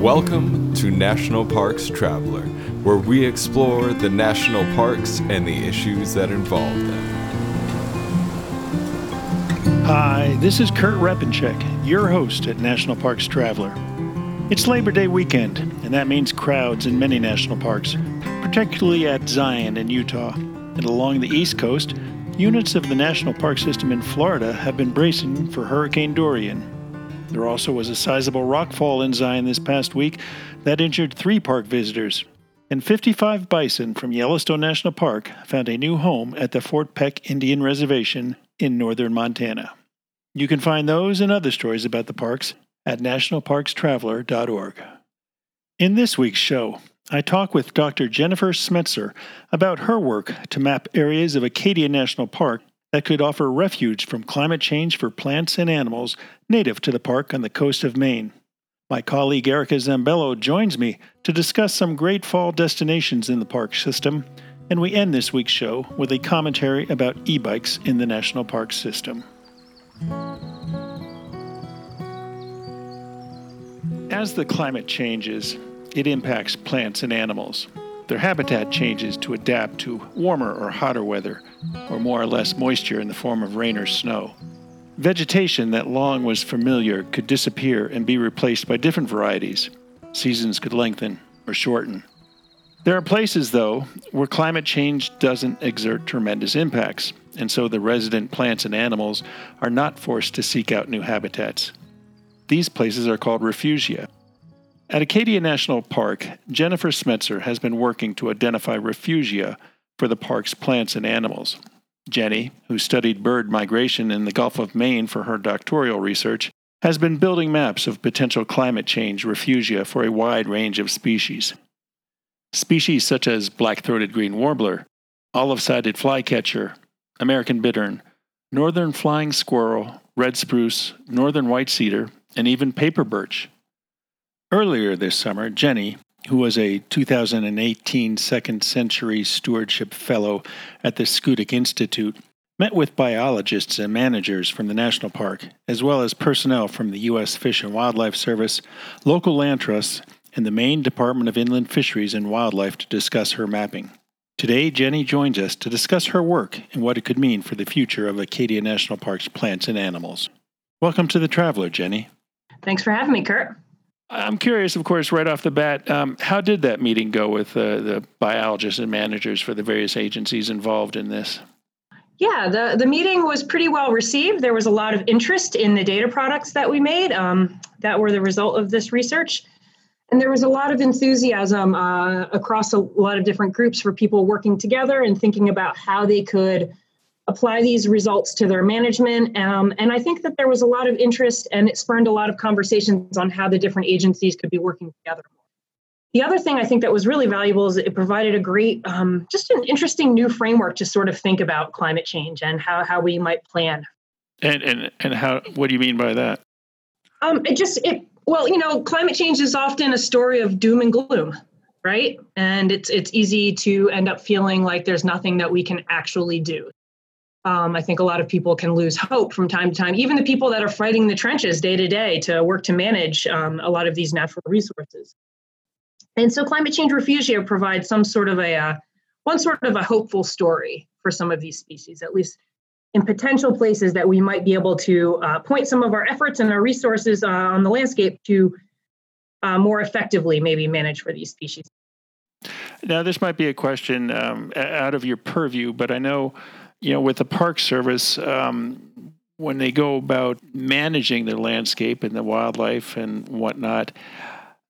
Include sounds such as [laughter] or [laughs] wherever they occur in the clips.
Welcome to National Parks Traveler, where we explore the national parks and the issues that involve them. Hi, this is Kurt Repanshek, your host at National Parks Traveler. It's Labor Day weekend, and that means crowds in many national parks, particularly at Zion in Utah. And along the East Coast, units of the National Park System in Florida have been bracing for Hurricane Dorian. There also was a sizable rockfall in Zion this past week that injured three park visitors. And 55 bison from Yellowstone National Park found a new home at the Fort Peck Indian Reservation in northern Montana. You can find those and other stories about the parks at nationalparkstraveler.org. In this week's show, I talk with Dr. Jennifer Smetzer about her work to map areas of Acadia National Park that could offer refuge from climate change for plants and animals native to the park on the coast of Maine. My colleague Erica Zambello joins me to discuss some great fall destinations in the park system, and we end this week's show with a commentary about e bikes in the national park system. As the climate changes, it impacts plants and animals. Their habitat changes to adapt to warmer or hotter weather, or more or less moisture in the form of rain or snow. Vegetation that long was familiar could disappear and be replaced by different varieties. Seasons could lengthen or shorten. There are places, though, where climate change doesn't exert tremendous impacts, and so the resident plants and animals are not forced to seek out new habitats. These places are called refugia. At Acadia National Park, Jennifer Smetzer has been working to identify refugia for the park's plants and animals. Jenny, who studied bird migration in the Gulf of Maine for her doctoral research, has been building maps of potential climate change refugia for a wide range of species. Species such as black throated green warbler, olive sided flycatcher, American bittern, northern flying squirrel, red spruce, northern white cedar, and even paper birch Earlier this summer, Jenny, who was a 2018 Second Century Stewardship Fellow at the Schoodic Institute, met with biologists and managers from the national park, as well as personnel from the U.S. Fish and Wildlife Service, local land trusts, and the Maine Department of Inland Fisheries and Wildlife to discuss her mapping. Today, Jenny joins us to discuss her work and what it could mean for the future of Acadia National Park's plants and animals. Welcome to the Traveler, Jenny. Thanks for having me, Kurt. I'm curious, of course, right off the bat, um, how did that meeting go with uh, the biologists and managers for the various agencies involved in this? Yeah, the, the meeting was pretty well received. There was a lot of interest in the data products that we made um, that were the result of this research. And there was a lot of enthusiasm uh, across a lot of different groups for people working together and thinking about how they could apply these results to their management. Um, and I think that there was a lot of interest and it spurned a lot of conversations on how the different agencies could be working together. The other thing I think that was really valuable is it provided a great, um, just an interesting new framework to sort of think about climate change and how, how we might plan. And, and, and how, what do you mean by that? Um, it just, it, well, you know, climate change is often a story of doom and gloom right and it's it's easy to end up feeling like there's nothing that we can actually do um, I think a lot of people can lose hope from time to time, even the people that are fighting the trenches day to day to work to manage um, a lot of these natural resources. And so, climate change refugia provides some sort of a uh, one sort of a hopeful story for some of these species, at least in potential places that we might be able to uh, point some of our efforts and our resources uh, on the landscape to uh, more effectively maybe manage for these species. Now, this might be a question um, out of your purview, but I know you know, with the Park Service, um, when they go about managing their landscape and the wildlife and whatnot,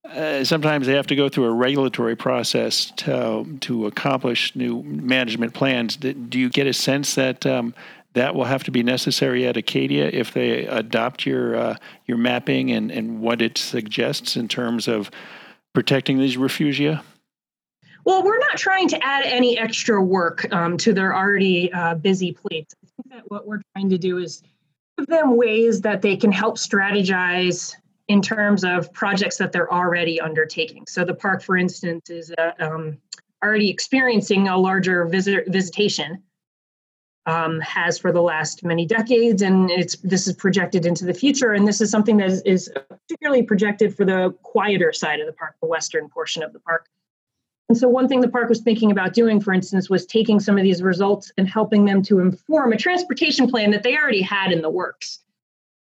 uh, sometimes they have to go through a regulatory process to to accomplish new management plans. Do you get a sense that um, that will have to be necessary at Acadia if they adopt your uh, your mapping and, and what it suggests in terms of protecting these refugia? Well, we're not trying to add any extra work um, to their already uh, busy plates. I think that what we're trying to do is give them ways that they can help strategize in terms of projects that they're already undertaking. So the park, for instance, is uh, um, already experiencing a larger visit- visitation um, has for the last many decades, and it's this is projected into the future. And this is something that is, is particularly projected for the quieter side of the park, the western portion of the park. And so, one thing the park was thinking about doing, for instance, was taking some of these results and helping them to inform a transportation plan that they already had in the works.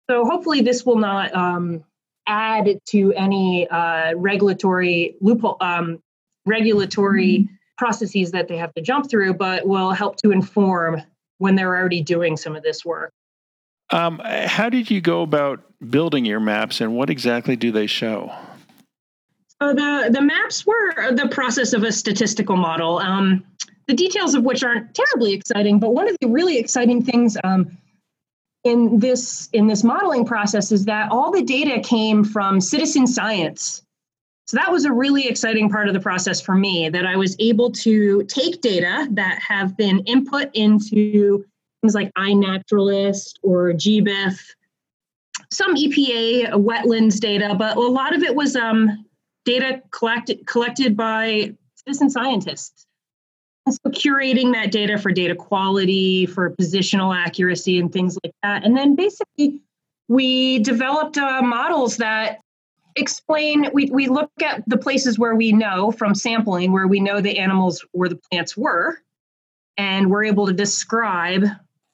So, hopefully, this will not um, add to any uh, regulatory loophole, um, regulatory mm-hmm. processes that they have to jump through, but will help to inform when they're already doing some of this work. Um, how did you go about building your maps, and what exactly do they show? Uh, the the maps were the process of a statistical model. Um, the details of which aren't terribly exciting, but one of the really exciting things um, in this in this modeling process is that all the data came from citizen science. So that was a really exciting part of the process for me that I was able to take data that have been input into things like iNaturalist or GBIF, some EPA wetlands data, but a lot of it was um, data collected collected by citizen scientists. And so curating that data for data quality, for positional accuracy, and things like that. And then basically, we developed uh, models that explain we, we look at the places where we know from sampling where we know the animals where the plants were and we're able to describe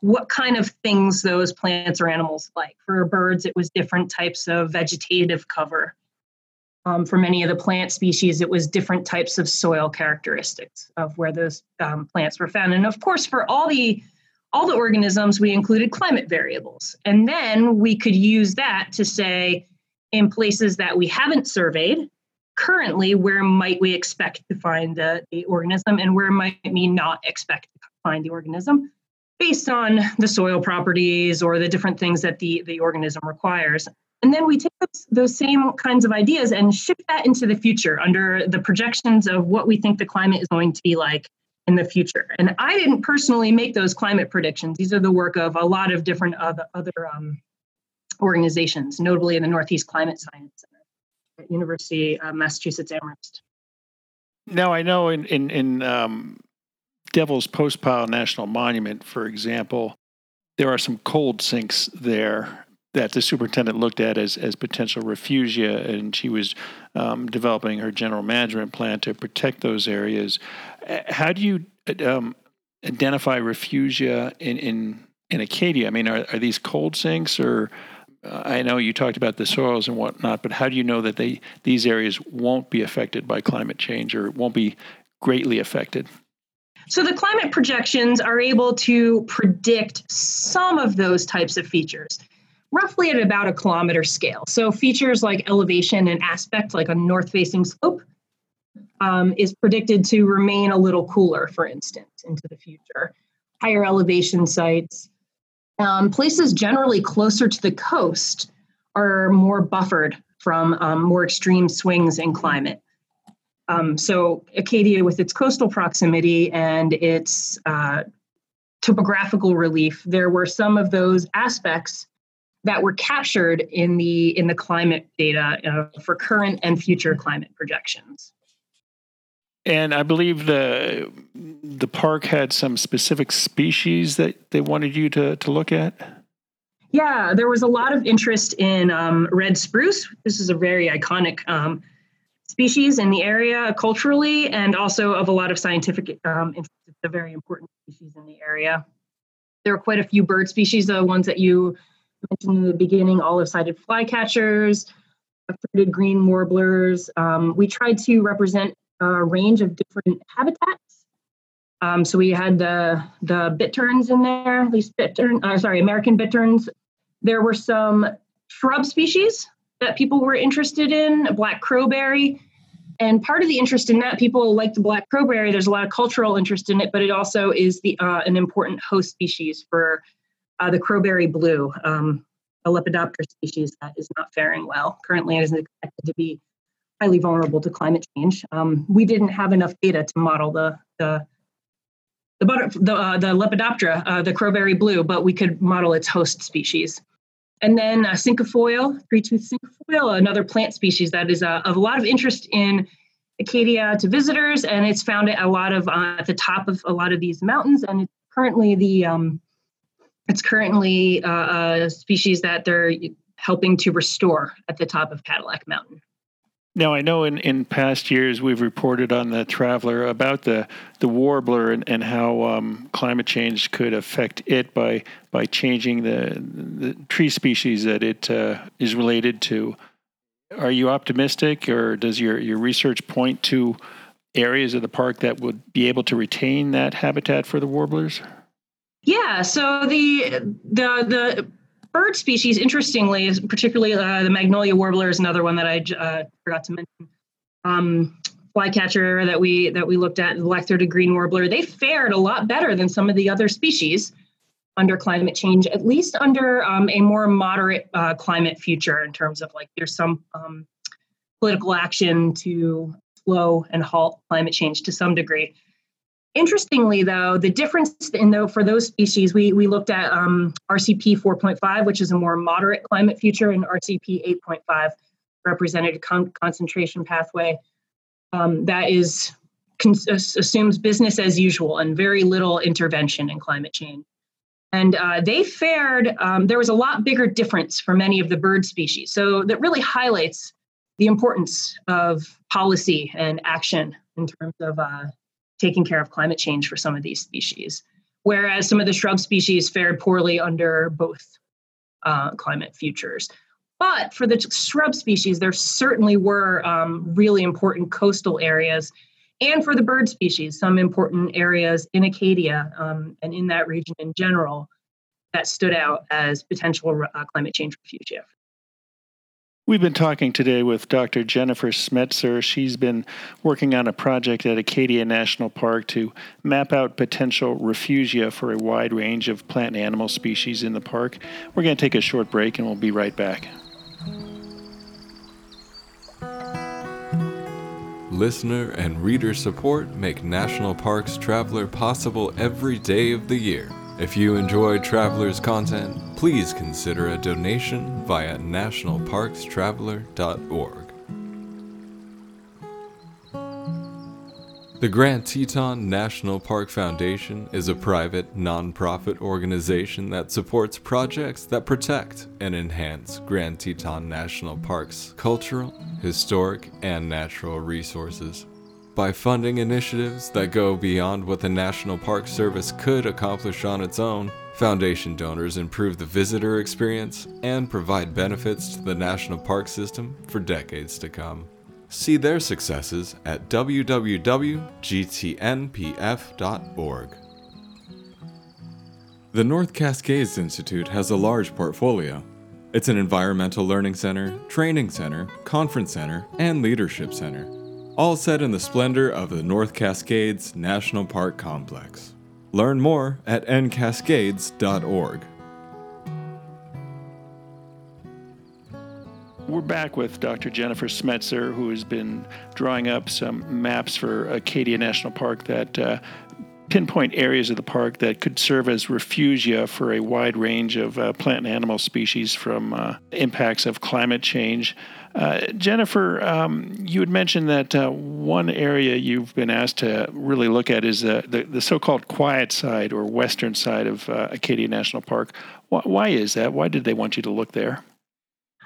what kind of things those plants or animals like for birds it was different types of vegetative cover um, for many of the plant species, it was different types of soil characteristics of where those um, plants were found. And of course, for all the all the organisms, we included climate variables. And then we could use that to say, in places that we haven't surveyed, currently, where might we expect to find the, the organism and where might we not expect to find the organism based on the soil properties or the different things that the, the organism requires. And then we take those, those same kinds of ideas and shift that into the future under the projections of what we think the climate is going to be like in the future. And I didn't personally make those climate predictions. These are the work of a lot of different other, other um, organizations, notably in the Northeast Climate Science Center at University of Massachusetts Amherst. Now I know in in, in um, Devil's Postpile National Monument, for example, there are some cold sinks there that the superintendent looked at as, as potential refugia, and she was um, developing her general management plan to protect those areas. How do you um, identify refugia in, in, in Acadia? I mean, are, are these cold sinks, or uh, I know you talked about the soils and whatnot, but how do you know that they these areas won't be affected by climate change or won't be greatly affected? So the climate projections are able to predict some of those types of features roughly at about a kilometer scale. So features like elevation and aspect, like a north facing slope, um, is predicted to remain a little cooler, for instance, into the future. Higher elevation sites, um, places generally closer to the coast are more buffered from um, more extreme swings in climate. Um, so Acadia, with its coastal proximity and its uh, topographical relief, there were some of those aspects that were captured in the in the climate data uh, for current and future climate projections. And I believe the the park had some specific species that they wanted you to to look at. Yeah, there was a lot of interest in um, red spruce. This is a very iconic um, species in the area culturally, and also of a lot of scientific um, interest. It's a very important species in the area. There are quite a few bird species, the ones that you mentioned in the beginning, olive-sided flycatchers, throated green warblers. Um, we tried to represent a range of different habitats. Um, so we had the the bitterns in there, these bittern, uh, sorry, American bitterns. There were some shrub species that people were interested in, black crowberry. And part of the interest in that, people like the black crowberry. There's a lot of cultural interest in it, but it also is the uh, an important host species for uh, the crowberry blue, um, a Lepidoptera species that is not faring well. Currently, and is expected to be highly vulnerable to climate change. Um, we didn't have enough data to model the the the, butter, the, uh, the Lepidoptera, uh, the crowberry blue, but we could model its host species. And then uh, cinquefoil, three-tooth cinquefoil, another plant species that is uh, of a lot of interest in Acadia to visitors, and it's found at a lot of uh, at the top of a lot of these mountains, and it's currently the um, it's currently uh, a species that they're helping to restore at the top of Cadillac Mountain. Now, I know in, in past years we've reported on the Traveler about the, the warbler and, and how um, climate change could affect it by by changing the, the tree species that it uh, is related to. Are you optimistic, or does your, your research point to areas of the park that would be able to retain that habitat for the warblers? Yeah, so the the the bird species, interestingly, particularly uh, the magnolia warbler is another one that I uh, forgot to mention. Um, flycatcher that we that we looked at, the black-throated green warbler, they fared a lot better than some of the other species under climate change, at least under um, a more moderate uh, climate future in terms of like there's some um, political action to slow and halt climate change to some degree. Interestingly, though, the difference in though for those species, we we looked at um, RCP 4.5, which is a more moderate climate future, and RCP 8.5 represented con- concentration pathway um, that is con- assumes business as usual and very little intervention in climate change. And uh, they fared. Um, there was a lot bigger difference for many of the bird species, so that really highlights the importance of policy and action in terms of uh, taking care of climate change for some of these species, whereas some of the shrub species fared poorly under both uh, climate futures. But for the shrub species, there certainly were um, really important coastal areas. And for the bird species, some important areas in Acadia um, and in that region in general that stood out as potential uh, climate change refugia We've been talking today with Dr. Jennifer Smetzer. She's been working on a project at Acadia National Park to map out potential refugia for a wide range of plant and animal species in the park. We're going to take a short break and we'll be right back. Listener and reader support make National Parks Traveler possible every day of the year. If you enjoy Traveler's content, please consider a donation via nationalparkstraveler.org. The Grand Teton National Park Foundation is a private, nonprofit organization that supports projects that protect and enhance Grand Teton National Park's cultural, historic, and natural resources by funding initiatives that go beyond what the National Park Service could accomplish on its own. Foundation donors improve the visitor experience and provide benefits to the national park system for decades to come. See their successes at www.gtnpf.org. The North Cascades Institute has a large portfolio. It's an environmental learning center, training center, conference center, and leadership center all set in the splendor of the North Cascades National Park Complex. Learn more at ncascades.org. We're back with Dr. Jennifer Smetzer, who has been drawing up some maps for Acadia National Park that uh, pinpoint areas of the park that could serve as refugia for a wide range of uh, plant and animal species from uh, impacts of climate change. Uh, Jennifer, um, you had mentioned that uh, one area you've been asked to really look at is the, the so called quiet side or western side of uh, Acadia National Park. Why, why, is that? Why did they want you to look there?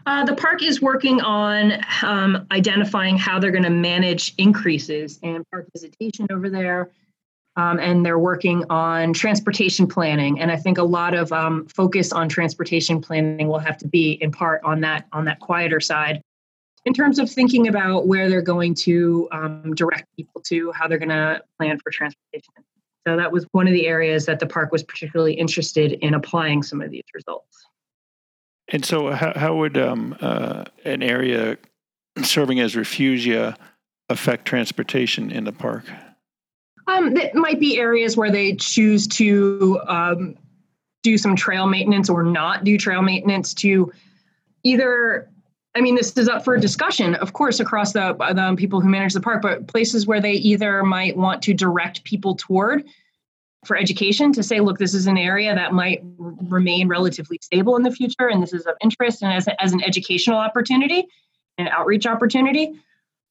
Uh, the park is working on um, identifying how they're going to manage increases in park visitation over there. Um, and they're working on transportation planning. And I think a lot of um, focus on transportation planning will have to be in part on that on that quieter side in terms of thinking about where they're going to um, direct people to, how they're going to plan for transportation. So that was one of the areas that the park was particularly interested in applying some of these results. And so, how, how would um, uh, an area serving as refugia affect transportation in the park? Um, it might be areas where they choose to um, do some trail maintenance or not do trail maintenance to either I mean, this is up for discussion, of course, across the, the people who manage the park, but places where they either might want to direct people toward for education to say, look, this is an area that might remain relatively stable in the future, and this is of interest, and as, a, as an educational opportunity, an outreach opportunity,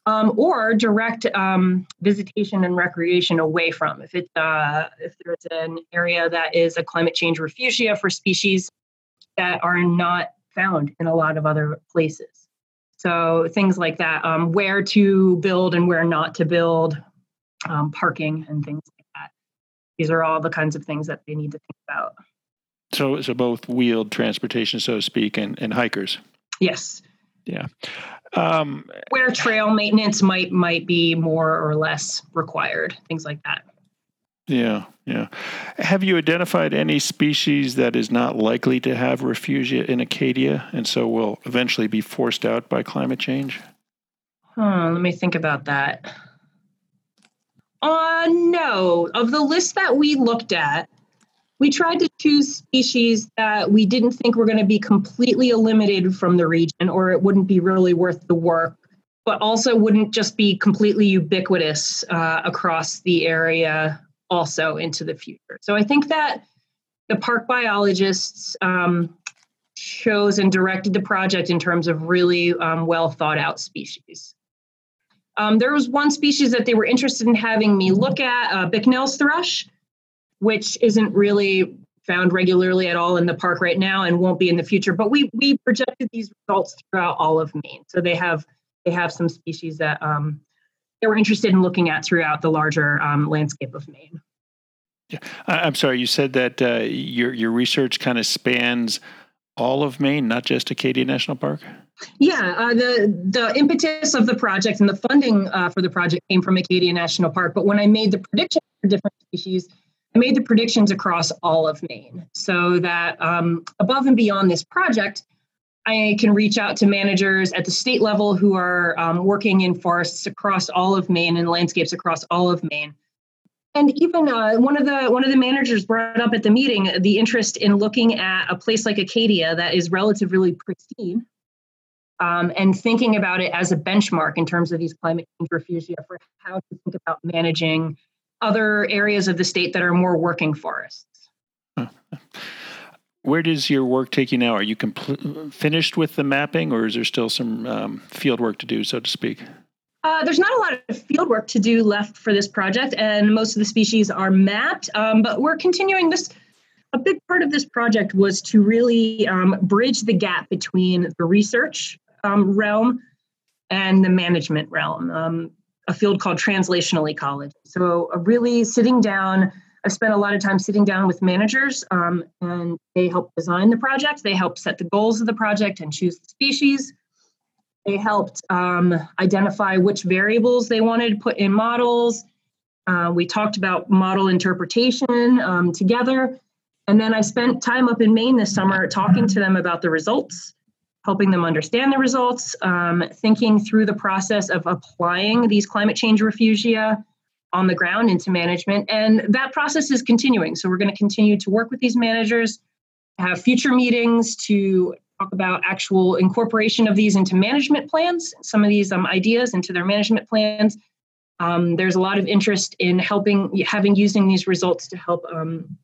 um, or direct um, visitation and recreation away from. If it's uh, if there's an area that is a climate change refugia for species that are not found in a lot of other places. So things like that, um, where to build and where not to build, um, parking and things like that. These are all the kinds of things that they need to think about. So, so both wheeled transportation, so to speak, and, and hikers. Yes. Yeah. Um, Where trail maintenance might might be more or less required, things like that. Yeah, yeah. Have you identified any species that is not likely to have refugia in Acadia and so will eventually be forced out by climate change? Huh, let me think about that. Uh, no. Of the list that we looked at, we tried to choose species that we didn't think were going to be completely eliminated from the region or it wouldn't be really worth the work, but also wouldn't just be completely ubiquitous uh, across the area also into the future. So I think that the park biologists um, chose and directed the project in terms of really um, well thought out species. Um, there was one species that they were interested in having me look at, uh, Bicknell's thrush, which isn't really found regularly at all in the park right now and won't be in the future. But we we projected these results throughout all of Maine, so they have they have some species that um, they were interested in looking at throughout the larger um, landscape of Maine. Yeah, I'm sorry. You said that uh, your your research kind of spans all of Maine, not just Acadia National Park. Yeah, uh, the the impetus of the project and the funding uh, for the project came from Acadia National Park. But when I made the prediction for different species, I made the predictions across all of Maine, so that um, above and beyond this project, I can reach out to managers at the state level who are um, working in forests across all of Maine and landscapes across all of Maine. And even uh, one of the one of the managers brought up at the meeting the interest in looking at a place like Acadia that is relatively pristine, um, and thinking about it as a benchmark in terms of these climate change refugia for how to think about managing other areas of the state that are more working forests. Where does your work take you now? Are you compl- finished with the mapping, or is there still some um, field work to do, so to speak? Uh, there's not a lot of field work to do left for this project, and most of the species are mapped. Um, but we're continuing this. A big part of this project was to really um, bridge the gap between the research um, realm and the management realm. Um, a field called translational ecology. So, uh, really sitting down I've spent a lot of time sitting down with managers, um, and they help design the project. They help set the goals of the project and choose the species. They helped um, identify which variables they wanted to put in models. Uh, we talked about model interpretation um, together. And then I spent time up in Maine this summer talking to them about the results, helping them understand the results, um, thinking through the process of applying these climate change refugia on the ground into management. And that process is continuing. So we're going to continue to work with these managers, have future meetings to talk about actual incorporation of these into management plans, some of these um, ideas into their management plans. Um, there's a lot of interest in helping, having using these results to help um,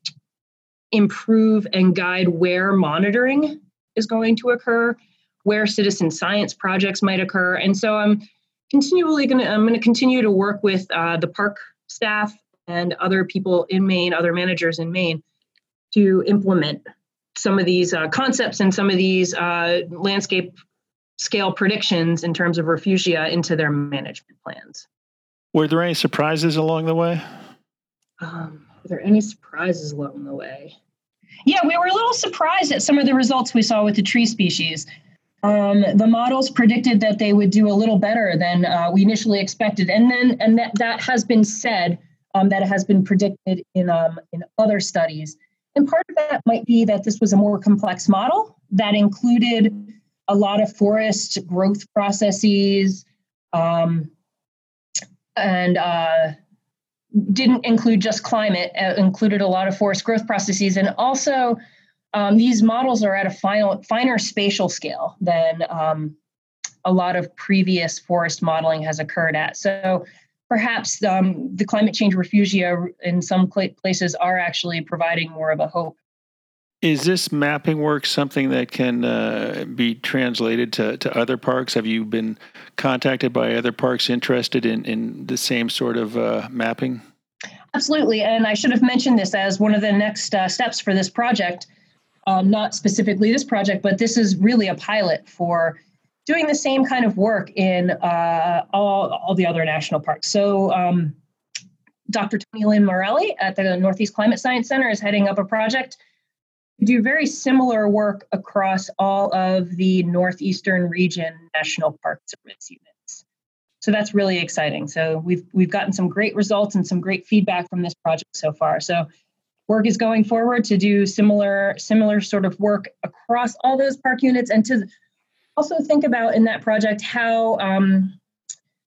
improve and guide where monitoring is going to occur, where citizen science projects might occur. And so I'm continually going to I'm going to continue to work with uh, the park staff and other people in Maine, other managers in Maine, to implement some of these uh, concepts and some of these uh, landscape scale predictions in terms of refugia into their management plans. Were there any surprises along the way? Um, were there any surprises along the way? Yeah, we were a little surprised at some of the results we saw with the tree species. Um, the models predicted that they would do a little better than uh, we initially expected, and then and that that has been said um, that it has been predicted in um, in other studies. And part of that might be that this was a more complex model that included a lot of forest growth processes um, and uh, didn't include just climate, uh, included a lot of forest growth processes, and also um, these models are at a final, finer spatial scale than um, a lot of previous forest modeling has occurred at. So perhaps um, the climate change refugia in some places are actually providing more of a hope Is this mapping work something that can uh, be translated to, to other parks? Have you been contacted by other parks interested in, in the same sort of uh, mapping? Absolutely. And I should have mentioned this as one of the next uh, steps for this project. Um, not specifically this project, but this is really a pilot for doing the same kind of work in uh, all, all the other national parks. So, um, Dr. Toni Lynn Morelli at the Northeast Climate Science Center is heading up a project to do very similar work across all of the Northeastern region National Park Service units. So that's really exciting. So we've we've gotten some great results and some great feedback from this project so far. So work is going forward to do similar similar sort of work across all those park units and to also think about in that project how um,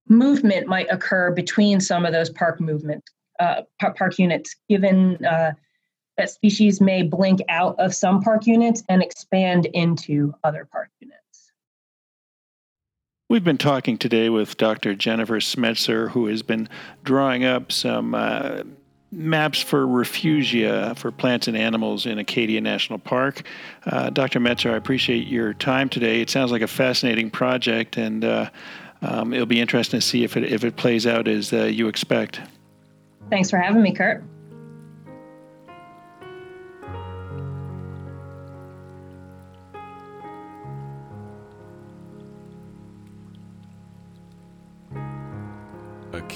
movement might occur between some of those park movement uh, park units, given uh, that species may blink out of some park units and expand into other park units. We've been talking today with Dr. Jennifer Smetzer, who has been drawing up some uh, maps for refugia for plants and animals in Acadia National Park. Uh, Dr. Smetzer, I appreciate your time today. It sounds like a fascinating project, and uh, um, it'll be interesting to see if it if it plays out as uh, you expect. Thanks for having me, Kurt.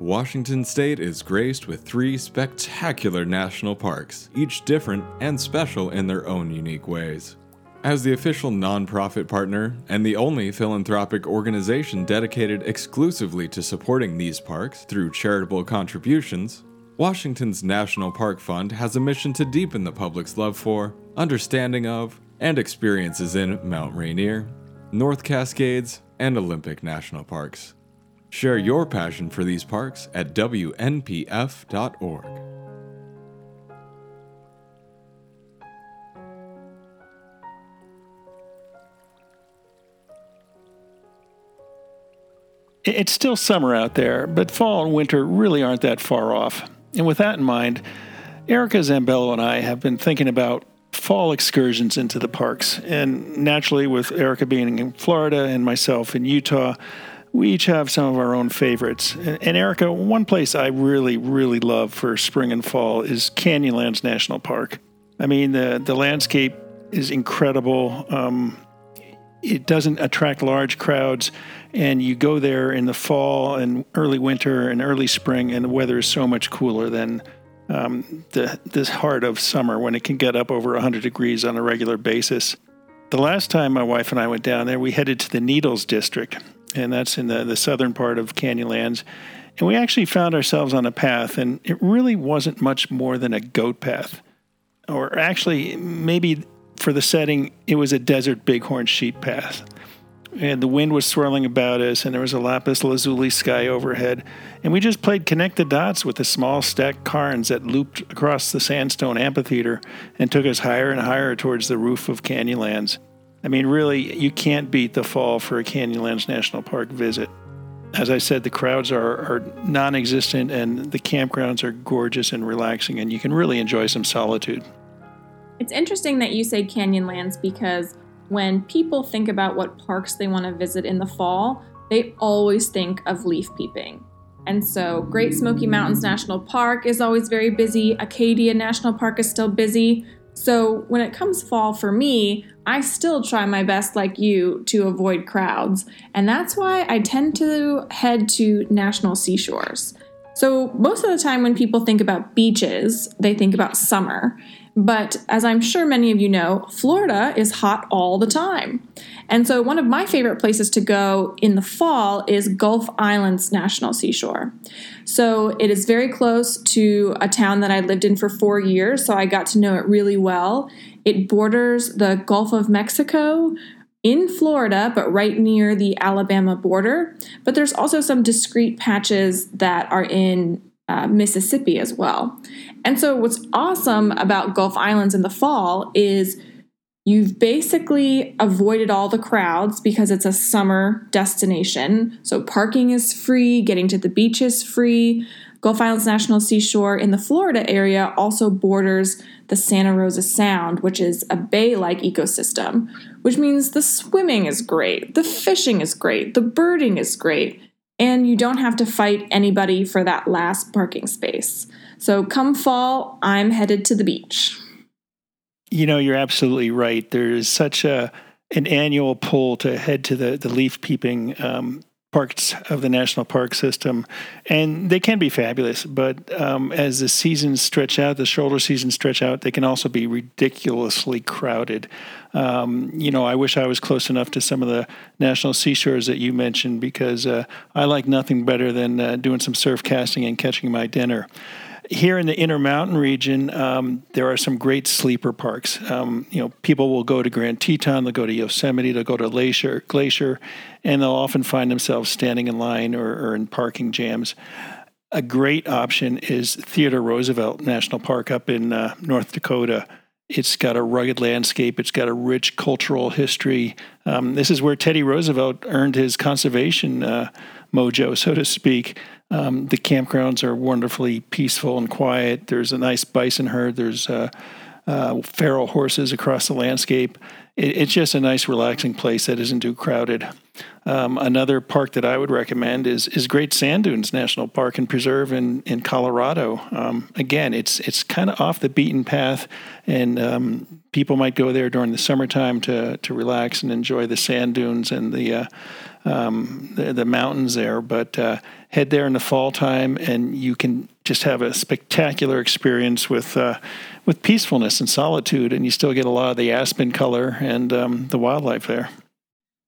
Washington State is graced with three spectacular national parks, each different and special in their own unique ways. As the official nonprofit partner and the only philanthropic organization dedicated exclusively to supporting these parks through charitable contributions, Washington's National Park Fund has a mission to deepen the public's love for, understanding of, and experiences in Mount Rainier, North Cascades, and Olympic National Parks. Share your passion for these parks at WNPF.org. It's still summer out there, but fall and winter really aren't that far off. And with that in mind, Erica Zambello and I have been thinking about fall excursions into the parks. And naturally, with Erica being in Florida and myself in Utah, we each have some of our own favorites. And Erica, one place I really, really love for spring and fall is Canyonlands National Park. I mean, the, the landscape is incredible. Um, it doesn't attract large crowds and you go there in the fall and early winter and early spring, and the weather is so much cooler than um, the this heart of summer when it can get up over 100 degrees on a regular basis. The last time my wife and I went down there, we headed to the Needles District, and that's in the, the southern part of Canyonlands. And we actually found ourselves on a path, and it really wasn't much more than a goat path. Or actually, maybe for the setting, it was a desert bighorn sheep path and the wind was swirling about us, and there was a lapis lazuli sky overhead. And we just played connect the dots with the small stacked cairns that looped across the sandstone amphitheater and took us higher and higher towards the roof of Canyonlands. I mean, really, you can't beat the fall for a Canyonlands National Park visit. As I said, the crowds are, are non existent, and the campgrounds are gorgeous and relaxing, and you can really enjoy some solitude. It's interesting that you say Canyonlands because when people think about what parks they want to visit in the fall, they always think of leaf peeping. And so, Great Smoky Mountains National Park is always very busy. Acadia National Park is still busy. So, when it comes fall for me, I still try my best, like you, to avoid crowds. And that's why I tend to head to national seashores. So, most of the time when people think about beaches, they think about summer. But as I'm sure many of you know, Florida is hot all the time. And so, one of my favorite places to go in the fall is Gulf Islands National Seashore. So, it is very close to a town that I lived in for four years, so I got to know it really well. It borders the Gulf of Mexico, in Florida, but right near the Alabama border. But there's also some discrete patches that are in uh, Mississippi as well. And so, what's awesome about Gulf Islands in the fall is you've basically avoided all the crowds because it's a summer destination. So, parking is free, getting to the beach is free. Gulf Islands National Seashore in the Florida area also borders the Santa Rosa Sound, which is a bay like ecosystem, which means the swimming is great, the fishing is great, the birding is great, and you don't have to fight anybody for that last parking space. So come fall, I'm headed to the beach. You know, you're absolutely right. There is such a an annual pull to head to the the leaf peeping um, parts of the national park system, and they can be fabulous. But um, as the seasons stretch out, the shoulder seasons stretch out, they can also be ridiculously crowded. Um, you know, I wish I was close enough to some of the national seashores that you mentioned because uh, I like nothing better than uh, doing some surf casting and catching my dinner. Here in the Intermountain region, um, there are some great sleeper parks. Um, you know, people will go to Grand Teton, they'll go to Yosemite, they'll go to Glacier, Glacier, and they'll often find themselves standing in line or, or in parking jams. A great option is Theodore Roosevelt National Park up in uh, North Dakota. It's got a rugged landscape. It's got a rich cultural history. Um, this is where Teddy Roosevelt earned his conservation uh, mojo, so to speak. Um, the campgrounds are wonderfully peaceful and quiet. There's a nice bison herd. There's uh, uh, feral horses across the landscape. It, it's just a nice, relaxing place that isn't too crowded. Um, another park that I would recommend is is Great Sand Dunes National Park and Preserve in in Colorado. Um, again, it's it's kind of off the beaten path, and um, people might go there during the summertime to to relax and enjoy the sand dunes and the uh, um, the, the, mountains there. But uh, head there in the fall time, and you can just have a spectacular experience with uh, with peacefulness and solitude, and you still get a lot of the aspen color and um, the wildlife there.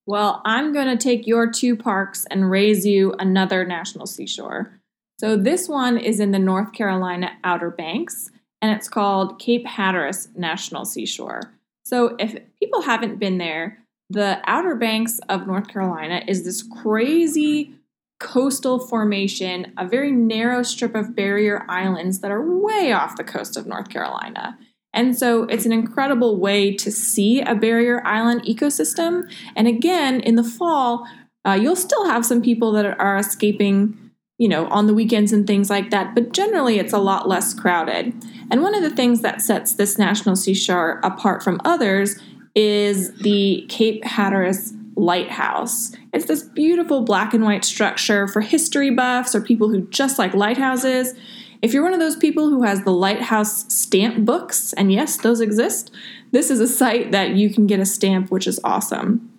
Well, I'm going to take your two parks and raise you another national seashore. So this one is in the North Carolina Outer Banks, and it's called Cape Hatteras National Seashore. So if people haven't been there, the Outer Banks of North Carolina is this crazy coastal formation, a very narrow strip of barrier islands that are way off the coast of North Carolina. And so it's an incredible way to see a barrier island ecosystem. And again, in the fall, uh, you'll still have some people that are escaping, you know, on the weekends and things like that, but generally it's a lot less crowded. And one of the things that sets this National Seashore apart from others is the Cape Hatteras Lighthouse. It's this beautiful black and white structure for history buffs or people who just like lighthouses. If you're one of those people who has the Lighthouse stamp books, and yes, those exist, this is a site that you can get a stamp, which is awesome.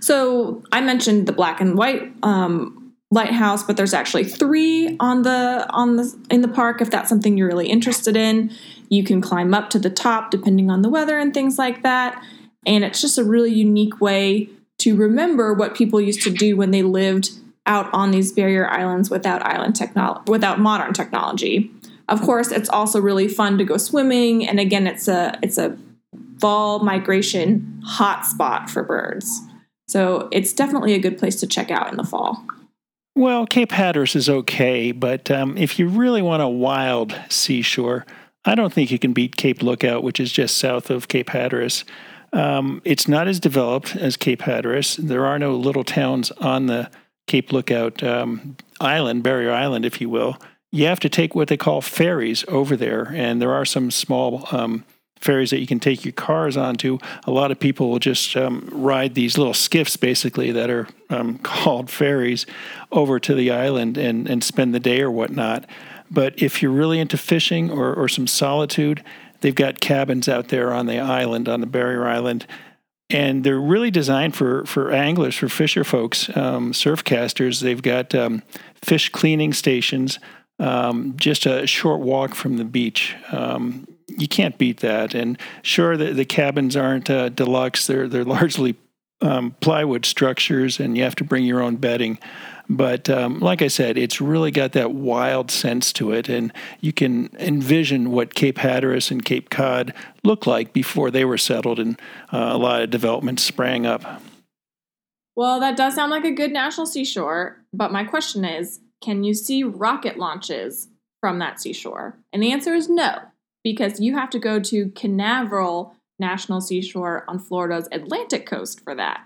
So I mentioned the black and white um, lighthouse, but there's actually three on the on the in the park. If that's something you're really interested in, you can climb up to the top depending on the weather and things like that. And it's just a really unique way to remember what people used to do when they lived out on these barrier islands without island technology without modern technology. Of course, it's also really fun to go swimming, and again, it's a it's a fall migration hotspot for birds. So it's definitely a good place to check out in the fall. Well, Cape Hatteras is okay, but um, if you really want a wild seashore, I don't think you can beat Cape Lookout, which is just south of Cape Hatteras. Um, it's not as developed as Cape Hatteras. There are no little towns on the Cape Lookout um, Island, Barrier Island, if you will, you have to take what they call ferries over there. And there are some small um, ferries that you can take your cars onto. A lot of people will just um, ride these little skiffs, basically, that are um, [laughs] called ferries over to the island and, and spend the day or whatnot. But if you're really into fishing or, or some solitude, they've got cabins out there on the island, on the barrier island and they're really designed for for anglers, for fisher folks, um, surf casters. They've got um, fish cleaning stations. um, just a short walk from the beach. Um, you can't beat that. And sure, the, the cabins aren't uh, deluxe; they're they're [laughs] largely um, plywood structures, and you have to bring your own bedding. But um, like I said, it's really got that wild sense to it, and you can envision what Cape Hatteras and Cape Cod looked like before they were settled, and uh, a lot of development sprang up. Well, that does sound like a good national seashore, but my question is can you see rocket launches from that seashore? And the answer is no, because you have to go to Canaveral National Seashore on Florida's Atlantic coast for that.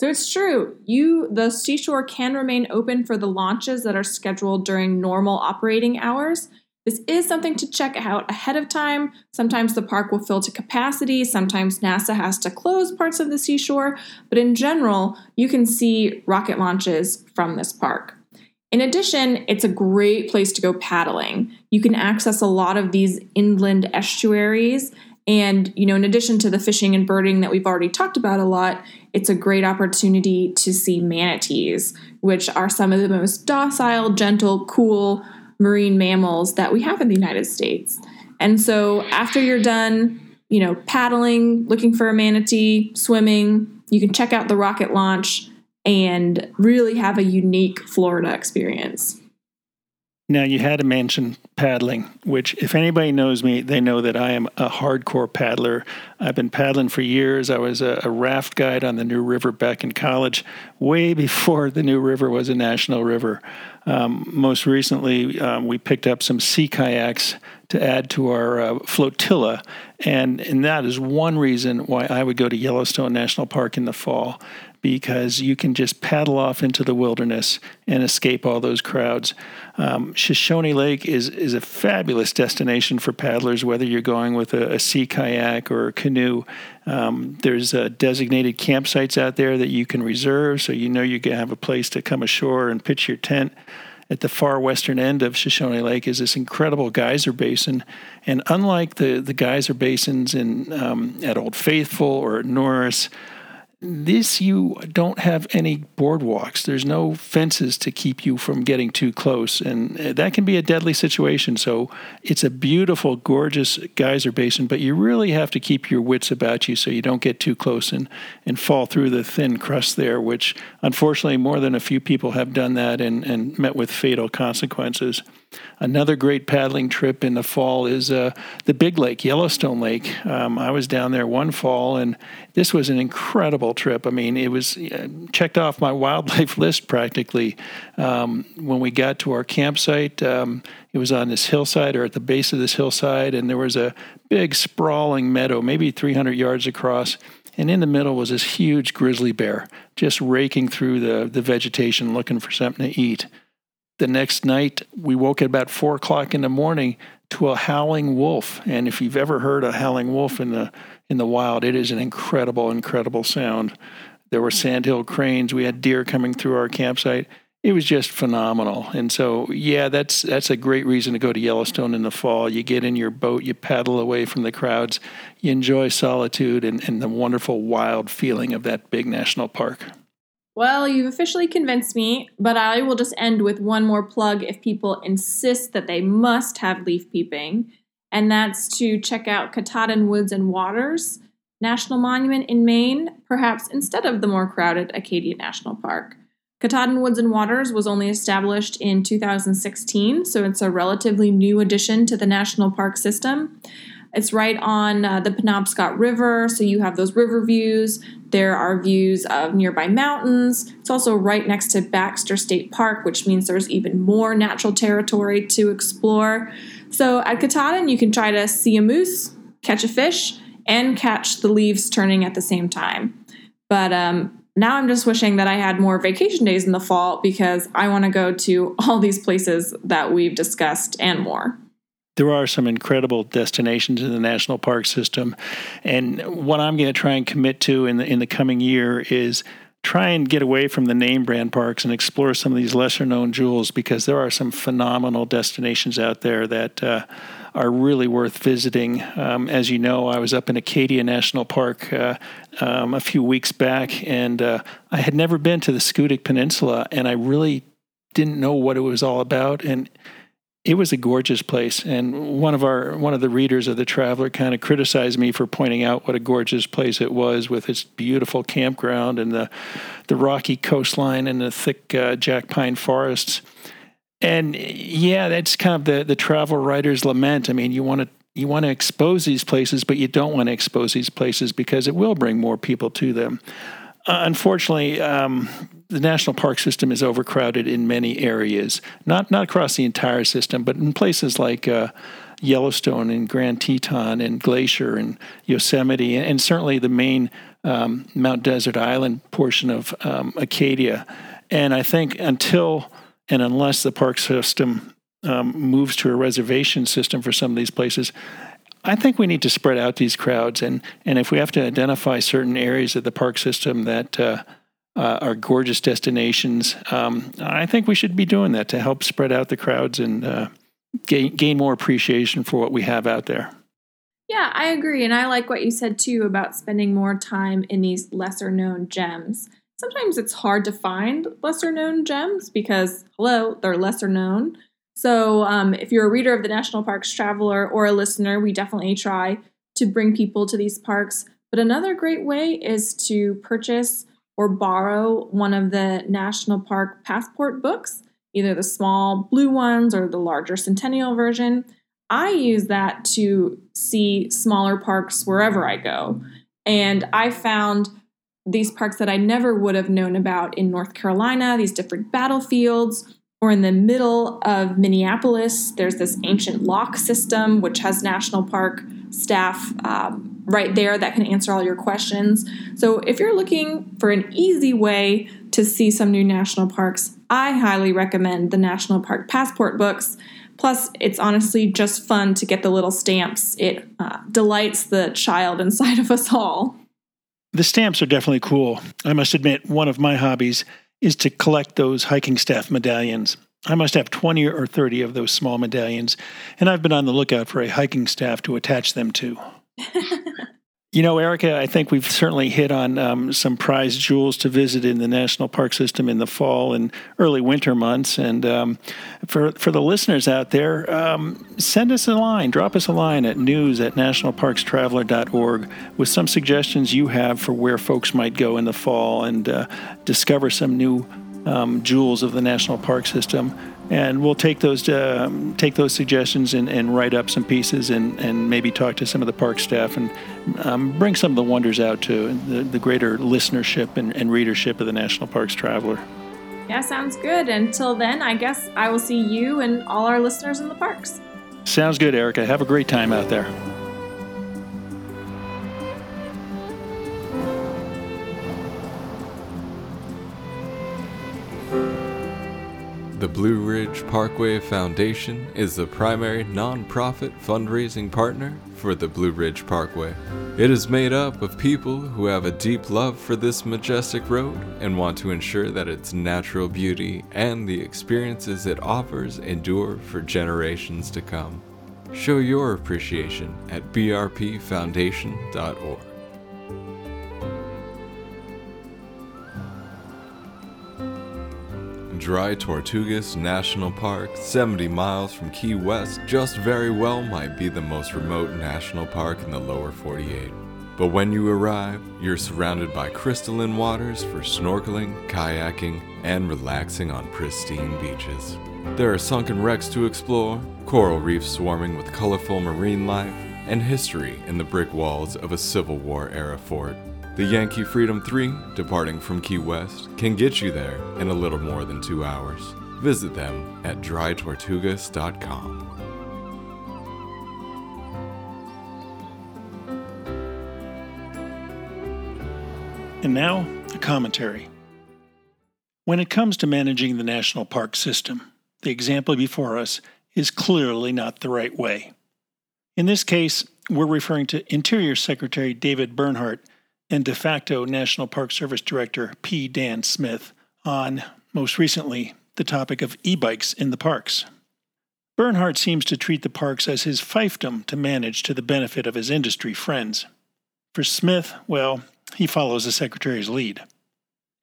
So it's true. You the seashore can remain open for the launches that are scheduled during normal operating hours. This is something to check out ahead of time. Sometimes the park will fill to capacity, sometimes NASA has to close parts of the seashore, but in general, you can see rocket launches from this park. In addition, it's a great place to go paddling. You can access a lot of these inland estuaries and, you know, in addition to the fishing and birding that we've already talked about a lot, it's a great opportunity to see manatees, which are some of the most docile, gentle, cool marine mammals that we have in the United States. And so after you're done, you know, paddling, looking for a manatee, swimming, you can check out the rocket launch and really have a unique Florida experience. Now, you had to mention paddling, which, if anybody knows me, they know that I am a hardcore paddler. I've been paddling for years. I was a, a, raft guide on the New River back in college, way before the New River was a national river. Um, most recently, um, we picked up some sea kayaks to add to our uh, flotilla, and, and that is one reason why I would go to Yellowstone National Park in the fall because you can just paddle off into the wilderness and escape all those crowds. Um, Shoshone Lake is, is a fabulous destination for paddlers, whether you're going with a, a sea kayak or a canoe. Um, there's uh, designated campsites out there that you can reserve, so you know you can have a place to come ashore and pitch your tent at the far western end of Shoshone Lake is this incredible geyser basin. And unlike the, the geyser basins in um, at Old Faithful or at Norris, this, you don't have any boardwalks. There's no fences to keep you from getting too close, and uh, that can be a deadly situation. So it's a beautiful, gorgeous geyser basin, but you really have to keep your wits about you so you don't get too close and, and fall through the thin crust there, which unfortunately more than a few people have done that and, and met with fatal consequences. Another great paddling trip in the fall is uh, the Big Lake, Yellowstone Lake. Um, I was down there one fall, and this was an incredible trip. I mean, it was uh, checked off my [laughs] wildlife list practically. Um, when we got to our campsite, um, it was on this hillside or at the base of this hillside, and there was a big sprawling meadow, maybe 300 yards across. And in the middle was this huge grizzly bear just raking through the, the vegetation looking for something to eat the next night we woke at about four o'clock in the morning to a howling wolf. And if you've ever heard a howling wolf in the in the wild it is an incredible incredible sound. There were sandhill cranes. We had deer coming through our campsite. It was just phenomenal. And so yeah that's that's a great reason to go to yellowstone in the fall. You get in your boat you paddle away from the crowds. You enjoy solitude and, and the wonderful wild feeling of that big national park well, you've officially convinced me, but I will just end with one more plug if people insist that they must have leaf peeping, and that's to check out Katahdin Woods and Waters National Monument in Maine, perhaps instead of the more crowded Acadia National Park. Katahdin Woods and Waters was only established in 2016, so it's a relatively new addition to the national park system. It's right on uh, the Penobscot River, so you have those river views. There are views of nearby mountains. It's also right next to Baxter State Park, which means there's even more natural territory to explore. So at Katahdin, you can try to see a moose, catch a fish, and catch the leaves turning at the same time. But um, now I'm just wishing that I had more vacation days in the fall because I want to go to [laughs] all these places that we've discussed and more there are some incredible destinations in the national park system, and what I'm going to try and commit to in the in the coming year is try and get away from the name brand parks and explore some of these lesser known jewels because there are some phenomenal destinations out there that. Uh, are really worth visiting. Um, as you know, I was up in Acadia National Park uh, um, a few weeks back, and uh, I had never been to the Schoodic Peninsula, and I really didn't know what it was all about. And it was a gorgeous place. And one of our one of the readers of the traveler kind of criticized me for pointing out what a gorgeous place it was with its beautiful campground and the the rocky coastline and the thick uh, jack pine forests. And yeah that's kind of the the travel writer's lament. I mean you want to you want to expose these places but you don't want to expose these places because it will bring more people to them unfortunately, um, the national park system is overcrowded in many areas. Not not across the entire system, but in places like uh, Yellowstone and Grand Teton and Glacier and Yosemite, and, and certainly the main um, Mount Desert Island portion of um, Acadia. And I think until and unless the park system um, moves to a reservation system for some of these places, I think we need to spread out these crowds, and and if we have to identify certain areas of the park system that uh, uh, are gorgeous destinations, um, I think we should be doing that to help spread out the crowds and uh, gain gain more appreciation for what we have out there. Yeah, I agree, and I like what you said too about spending more time in these lesser known gems. Sometimes it's hard to find lesser known gems because hello, they're lesser known. So, um, if you're a reader of the National Parks Traveler or a listener, we definitely try to bring people to these parks. But another great way is to purchase or borrow one of the National Park Passport books, either the small blue ones or the larger Centennial version. I use that to see smaller parks wherever I go. And I found these parks that I never would have known about in North Carolina, these different battlefields or in the middle of Minneapolis, there's this ancient lock system, which has national park staff um, right there that can answer all your questions. So, if you're looking for an easy way to see some new national parks, I highly recommend the National Park Passport books. Plus, it's honestly just fun to get the little stamps. It uh, delights the child inside of us all. The stamps are definitely cool. I must admit, one of my hobbies is to collect those hiking staff medallions. I must have 20 or 30 of those small medallions, and I've been on the lookout for a hiking staff to attach them to. [laughs] You know, Erica, I think we've certainly hit on um, some prized jewels to visit in the national park system in the fall and early winter months. And um, for for the listeners out there, um, send us a line, drop us a line at news at nationalparkstraveler.org with some suggestions you have for where folks might go in the fall and uh, discover some new um, jewels of the national park system and we'll take those uh, take those suggestions and, and, write up some pieces and, and maybe talk to some of the park staff and um, bring some of the wonders out to the, the greater listenership and, and, readership of the National Parks Traveler. Yeah, sounds good. Until then, I guess I will see you and all our listeners in the parks. Sounds good, Erica. Have a great time out there. The Blue Ridge Parkway Foundation is the primary nonprofit fundraising partner for the Blue Ridge Parkway. It is made up of people who have a deep love for this majestic road and want to ensure that its natural beauty and the experiences it offers endure for generations to come. Show your appreciation at brpfoundation.org. Dry Tortugas National Park, 70 miles from Key West, just very well might be the most remote national park in the lower 48. But when you arrive, you're surrounded by crystalline waters for snorkeling, kayaking, and relaxing on pristine beaches. There are sunken wrecks to explore, coral reefs swarming with colorful marine life, and history in the brick walls of a Civil War era fort. The Yankee Freedom 3, departing from Key West, can get you there in a little more than two hours. Visit them at drytortugas.com. And now, a commentary. When it comes to managing the national park system, the example before us is clearly not the right way. In this case, we're referring to Interior Secretary David Bernhardt and de facto National Park Service Director P. Dan Smith on, most recently, the topic of e bikes in the parks. Bernhardt seems to treat the parks as his fiefdom to manage to the benefit of his industry friends. For Smith, well, he follows the Secretary's lead.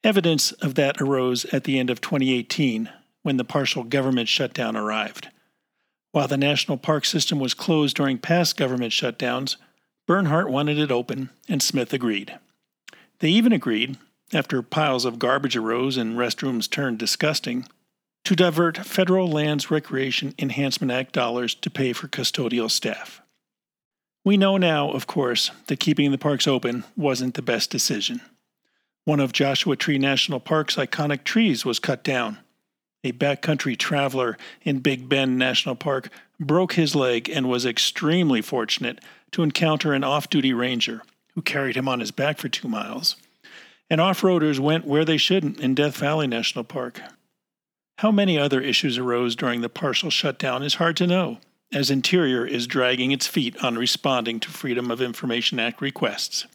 Evidence of that arose at the end of 2018 when the partial government shutdown arrived. While the national park system was closed during past government shutdowns, Bernhardt wanted it open, and Smith agreed. They even agreed, after piles of garbage arose and restrooms turned disgusting, to divert Federal Lands Recreation Enhancement Act dollars to pay for custodial staff. We know now, of course, that keeping the parks open wasn't the best decision. One of Joshua Tree National Park's iconic trees was cut down. A backcountry traveler in Big Bend National Park broke his leg and was extremely fortunate to encounter an off duty ranger who carried him on his back for two miles. And off roaders went where they shouldn't in Death Valley National Park. How many other issues arose during the partial shutdown is hard to know as Interior is dragging its feet on responding to Freedom of Information Act requests.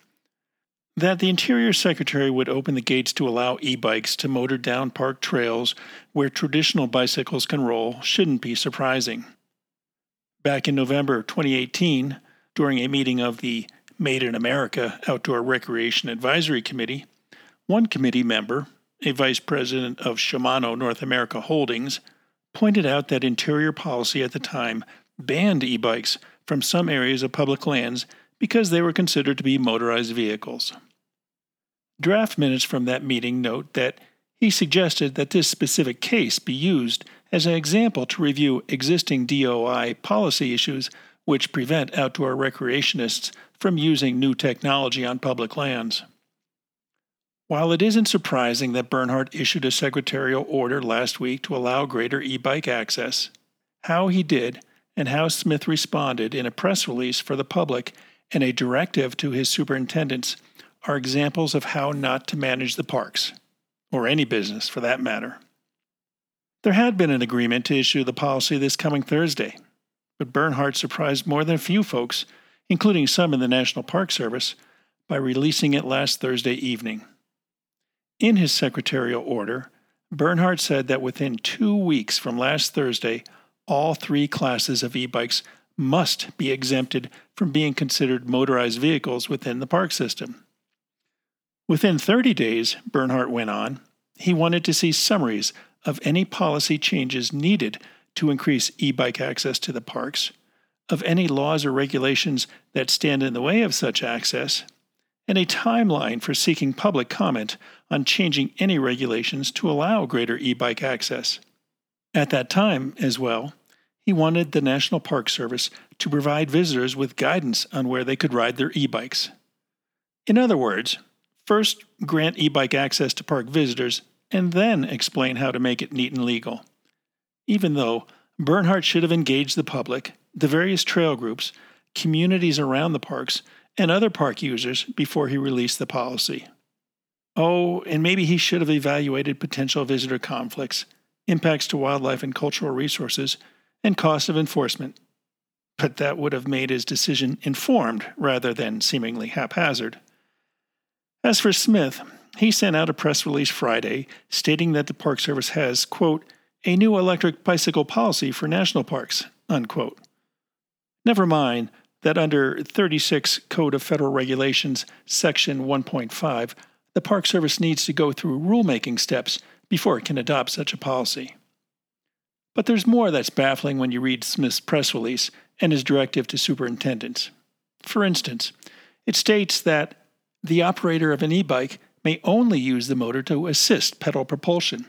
That the Interior Secretary would open the gates to allow e bikes to motor down park trails where traditional bicycles can roll shouldn't be surprising. Back in November 2018, during a meeting of the Made in America Outdoor Recreation Advisory Committee, one committee member, a vice president of Shimano North America Holdings, pointed out that interior policy at the time banned e bikes from some areas of public lands because they were considered to be motorized vehicles. Draft minutes from that meeting note that he suggested that this specific case be used as an example to review existing DOI policy issues which prevent outdoor recreationists from using new technology on public lands. While it isn't surprising that Bernhardt issued a secretarial order last week to allow greater e bike access, how he did and how Smith responded in a press release for the public and a directive to his superintendents are examples of how not to manage the parks, or any business for that matter. There had been an agreement to issue the policy this coming Thursday, but Bernhardt surprised more than a few folks, including some in the National Park Service, by releasing it last Thursday evening. In his secretarial order, Bernhardt said that within two weeks from last Thursday, all three classes of e bikes must be exempted from being considered motorized vehicles within the park system. Within 30 days, Bernhardt went on, he wanted to see summaries of any policy changes needed to increase e bike access to the parks, of any laws or regulations that stand in the way of such access, and a timeline for seeking public comment on changing any regulations to allow greater e bike access. At that time, as well, he wanted the National Park Service to provide visitors with guidance on where they could ride their e bikes. In other words, first grant e bike access to park visitors, and then explain how to make it neat and legal. Even though Bernhardt should have engaged the public, the various trail groups, communities around the parks, and other park users before he released the policy. Oh, and maybe he should have evaluated potential visitor conflicts impacts to wildlife and cultural resources, and cost of enforcement. But that would have made his decision informed rather than seemingly haphazard. As for Smith, he sent out a press release Friday stating that the Park Service has, quote, a new electric bicycle policy for national parks, unquote. Never mind that under 36 Code of Federal Regulations, Section 1.5, the Park Service needs to go through rulemaking steps before it can adopt such a policy. But there's more that's baffling when you read Smith's press release and his directive to superintendents. For instance, it states that the operator of an e bike may only use the motor to assist pedal propulsion.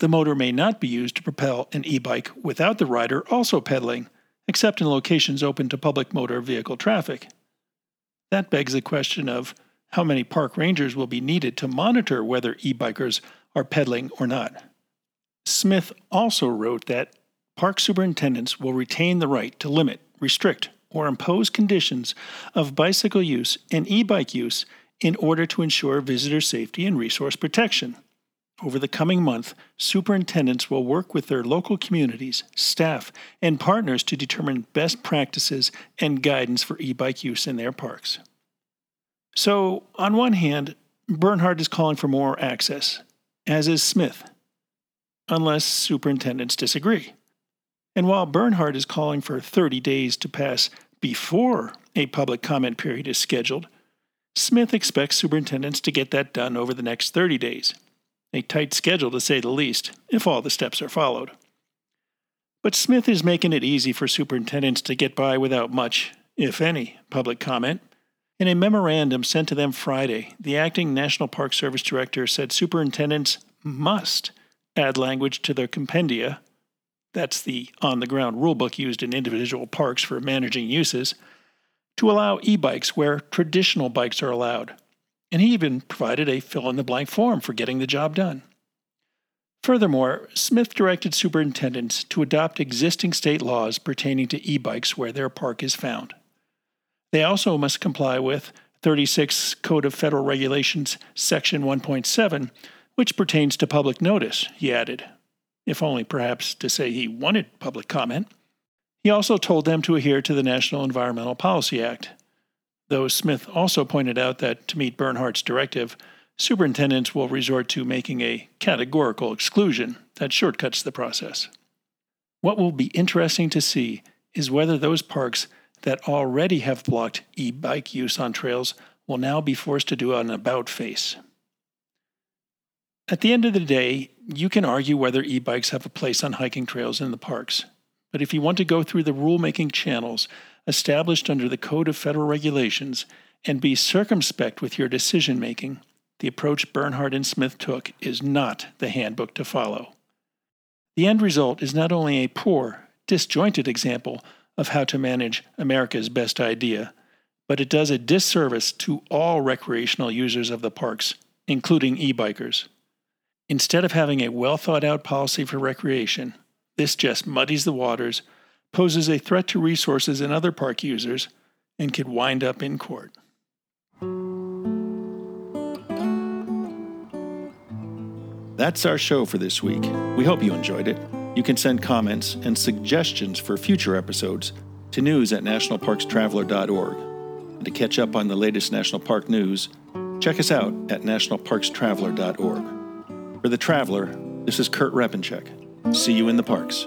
The motor may not be used to propel an e bike without the rider also pedaling, except in locations open to public motor vehicle traffic. That begs the question of how many park rangers will be needed to monitor whether e bikers are pedaling or not. Smith also wrote that park superintendents will retain the right to limit, restrict, or impose conditions of bicycle use and e bike use in order to ensure visitor safety and resource protection. Over the coming month, superintendents will work with their local communities, staff, and partners to determine best practices and guidance for e bike use in their parks. So, on one hand, Bernhardt is calling for more access, as is Smith, unless superintendents disagree. And while Bernhardt is calling for 30 days to pass before a public comment period is scheduled, Smith expects superintendents to get that done over the next 30 days. A tight schedule, to say the least, if all the steps are followed. But Smith is making it easy for superintendents to get by without much, if any, public comment. In a memorandum sent to them Friday, the acting National Park Service director said superintendents must add language to their compendia that's the on the ground rulebook used in individual parks for managing uses to allow e bikes where traditional bikes are allowed. And he even provided a fill in the blank form for getting the job done. Furthermore, Smith directed superintendents to adopt existing state laws pertaining to e bikes where their park is found. They also must comply with 36 Code of Federal Regulations, Section 1.7, which pertains to public notice, he added, if only perhaps to say he wanted public comment. He also told them to adhere to the National Environmental Policy Act, though Smith also pointed out that to meet Bernhardt's directive, superintendents will resort to making a categorical exclusion that shortcuts the process. What will be interesting to see is whether those parks that already have blocked e bike use on trails will now be forced to do an about face. At the end of the day, you can argue whether e bikes have a place on hiking trails in the parks. But if you want to go through the rulemaking channels established under the Code of Federal Regulations and be circumspect with your decision making, the approach Bernhardt and Smith took is not the handbook to follow. The end result is not only a poor, disjointed example of how to manage America's best idea, but it does a disservice to all recreational users of the parks, including e bikers. Instead of having a well thought out policy for recreation, this just muddies the waters, poses a threat to resources and other park users, and could wind up in court. That's our show for this week. We hope you enjoyed it. You can send comments and suggestions for future episodes to news at nationalparkstraveler.org. And to catch up on the latest national park news, check us out at nationalparkstraveler.org. For The Traveler, this is Kurt Repanshek. See you in the parks.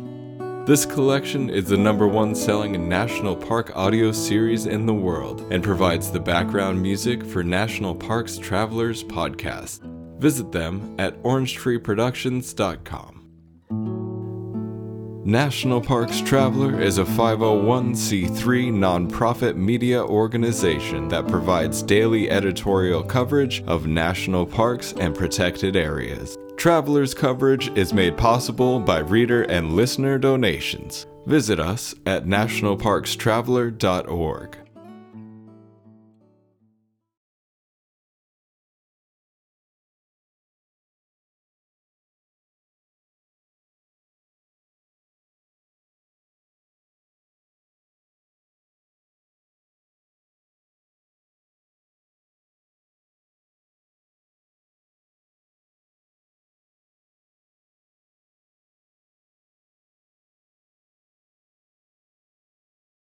This collection is the number one selling national park audio series in the world and provides the background music for National Parks Travelers podcast. Visit them at orangetreeproductions.com. National Parks Traveler is a 501c3 nonprofit media organization that provides daily editorial coverage of national parks and protected areas. Traveler's coverage is made possible by reader and listener donations. Visit us at nationalparkstraveler.org.